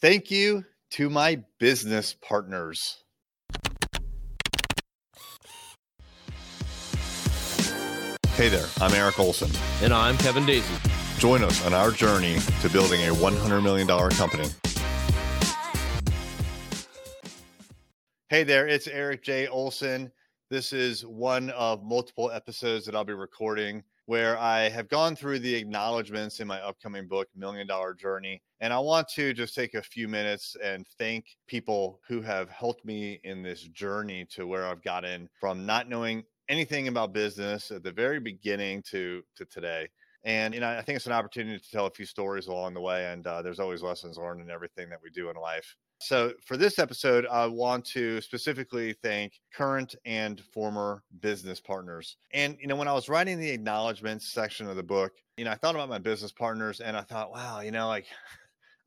Thank you to my business partners. Hey there, I'm Eric Olson. And I'm Kevin Daisey. Join us on our journey to building a $100 million company. Hey there, it's Eric J. Olson. This is one of multiple episodes that I'll be recording where I have gone through the acknowledgments in my upcoming book, Million Dollar Journey. And I want to just take a few minutes and thank people who have helped me in this journey to where I've gotten from not knowing anything about business at the very beginning to to today. And you know, I think it's an opportunity to tell a few stories along the way. And uh, there's always lessons learned in everything that we do in life. So, for this episode, I want to specifically thank current and former business partners. And, you know, when I was writing the acknowledgments section of the book, you know, I thought about my business partners and I thought, wow, you know, like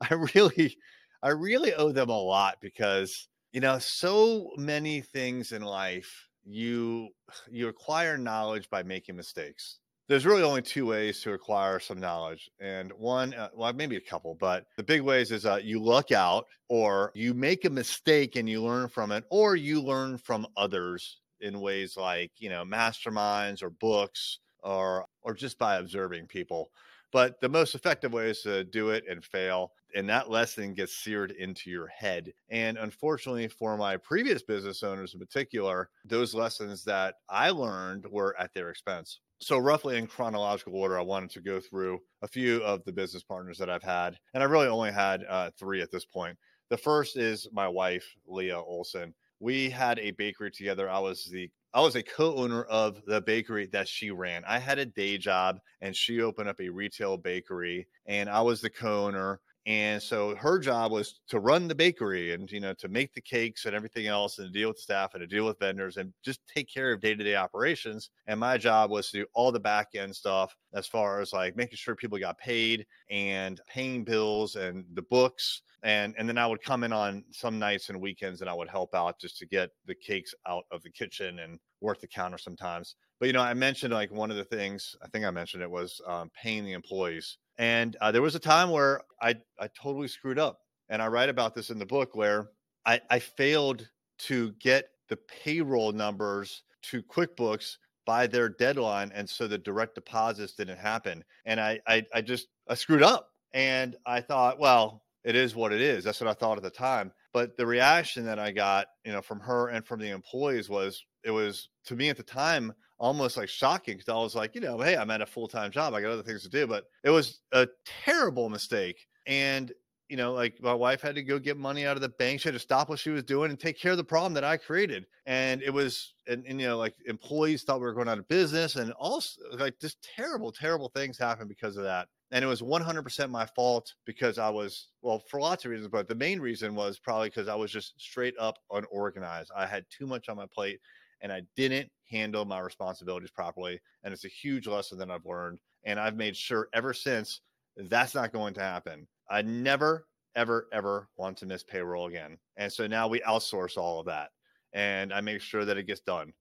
I really, I really owe them a lot because, you know, so many things in life you you acquire knowledge by making mistakes there's really only two ways to acquire some knowledge and one uh, well maybe a couple but the big ways is uh, you luck out or you make a mistake and you learn from it or you learn from others in ways like you know masterminds or books or or just by observing people but the most effective way is to do it and fail and that lesson gets seared into your head and unfortunately for my previous business owners in particular those lessons that i learned were at their expense so, roughly in chronological order, I wanted to go through a few of the business partners that I've had. And I really only had uh, three at this point. The first is my wife, Leah Olson. We had a bakery together. I was the I was a co-owner of the bakery that she ran. I had a day job and she opened up a retail bakery and I was the co-owner and so her job was to run the bakery and you know to make the cakes and everything else and deal with staff and to deal with vendors and just take care of day-to-day operations. And my job was to do all the back end stuff as far as like making sure people got paid and paying bills and the books. And and then I would come in on some nights and weekends and I would help out just to get the cakes out of the kitchen and work the counter sometimes. But you know I mentioned like one of the things I think I mentioned it was um, paying the employees. And uh, there was a time where I I totally screwed up, and I write about this in the book where I I failed to get the payroll numbers to QuickBooks by their deadline, and so the direct deposits didn't happen, and I I, I just I screwed up, and I thought, well, it is what it is. That's what I thought at the time. But the reaction that I got, you know, from her and from the employees was it was to me at the time almost like shocking because I was like, you know, hey, I'm at a full time job. I got other things to do, but it was a terrible mistake. And you know, like my wife had to go get money out of the bank. She had to stop what she was doing and take care of the problem that I created. And it was, and, and you know, like employees thought we were going out of business, and also like just terrible, terrible things happened because of that. And it was 100% my fault because I was, well, for lots of reasons, but the main reason was probably because I was just straight up unorganized. I had too much on my plate and I didn't handle my responsibilities properly. And it's a huge lesson that I've learned. And I've made sure ever since that's not going to happen. I never, ever, ever want to miss payroll again. And so now we outsource all of that and I make sure that it gets done.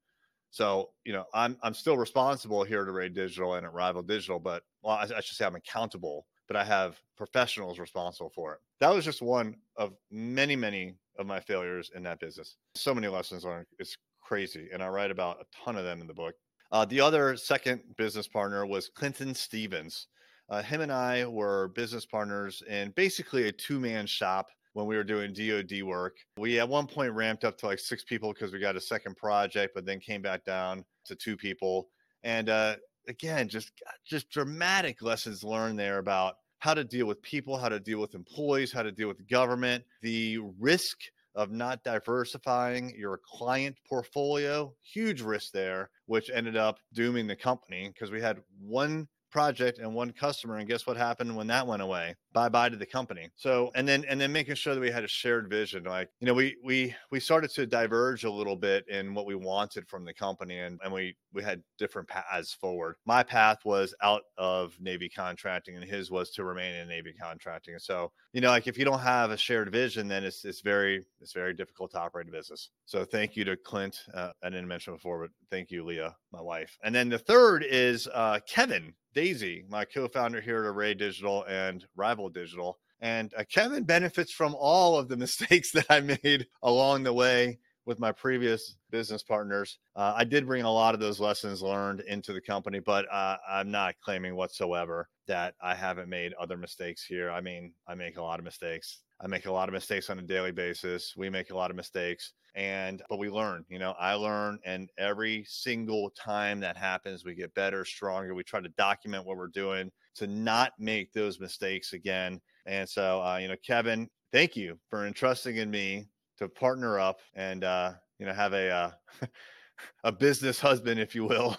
So, you know, I'm I'm still responsible here at Array Digital and at Rival Digital, but well, I, I should say I'm accountable, but I have professionals responsible for it. That was just one of many, many of my failures in that business. So many lessons learned. It's crazy. And I write about a ton of them in the book. Uh, the other second business partner was Clinton Stevens. Uh, him and I were business partners in basically a two man shop when we were doing DoD work. We at one point ramped up to like six people because we got a second project, but then came back down to two people. And uh, again, just just dramatic lessons learned there about how to deal with people, how to deal with employees, how to deal with government, the risk of not diversifying your client portfolio. Huge risk there, which ended up dooming the company because we had one project and one customer and guess what happened when that went away? Bye bye to the company. So and then and then making sure that we had a shared vision like you know we we we started to diverge a little bit in what we wanted from the company and and we we had different paths forward. My path was out of navy contracting and his was to remain in navy contracting. So you know like if you don't have a shared vision then it's it's very it's very difficult to operate a business. So thank you to clint uh, i didn't mention before but thank you leah my wife. And then the third is uh, kevin Daisey, my co-founder here at Array Digital and Rival Digital. And uh, Kevin benefits from all of the mistakes that I made along the way with my previous business partners. Uh, I did bring a lot of those lessons learned into the company, but uh, I'm not claiming whatsoever that I haven't made other mistakes here. I mean, I make a lot of mistakes. I make a lot of mistakes on a daily basis. We make a lot of mistakes and but we learn, you know, I learn and every single time that happens we get better, stronger. We try to document what we're doing to not make those mistakes again. And so uh, you know, Kevin, thank you for entrusting in me to partner up and uh, you know, have a uh, a business husband if you will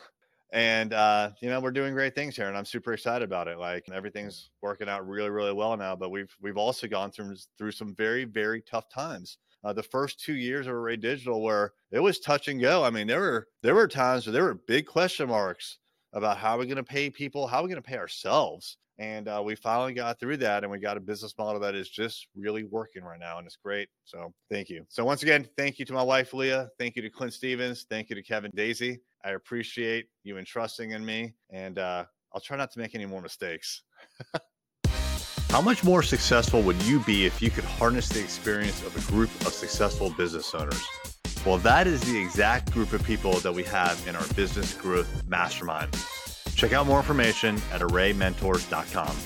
and uh, you know we're doing great things here and i'm super excited about it like everything's working out really really well now but we've we've also gone through through some very very tough times. Uh, the first two years of array digital where it was touch and go. I mean there were there were times where there were big question marks about how we're going to pay people how we're we going to pay ourselves and uh, we finally got through that and we got a business model that is just really working right now and it's great so thank you so once again thank you to my wife leah thank you to clint stevens thank you to kevin daisey I appreciate you entrusting in me, and uh, I'll try not to make any more mistakes. How much more successful would you be if you could harness the experience of a group of successful business owners? Well, that is the exact group of people that we have in our business growth mastermind. Check out more information at arraymentors.com.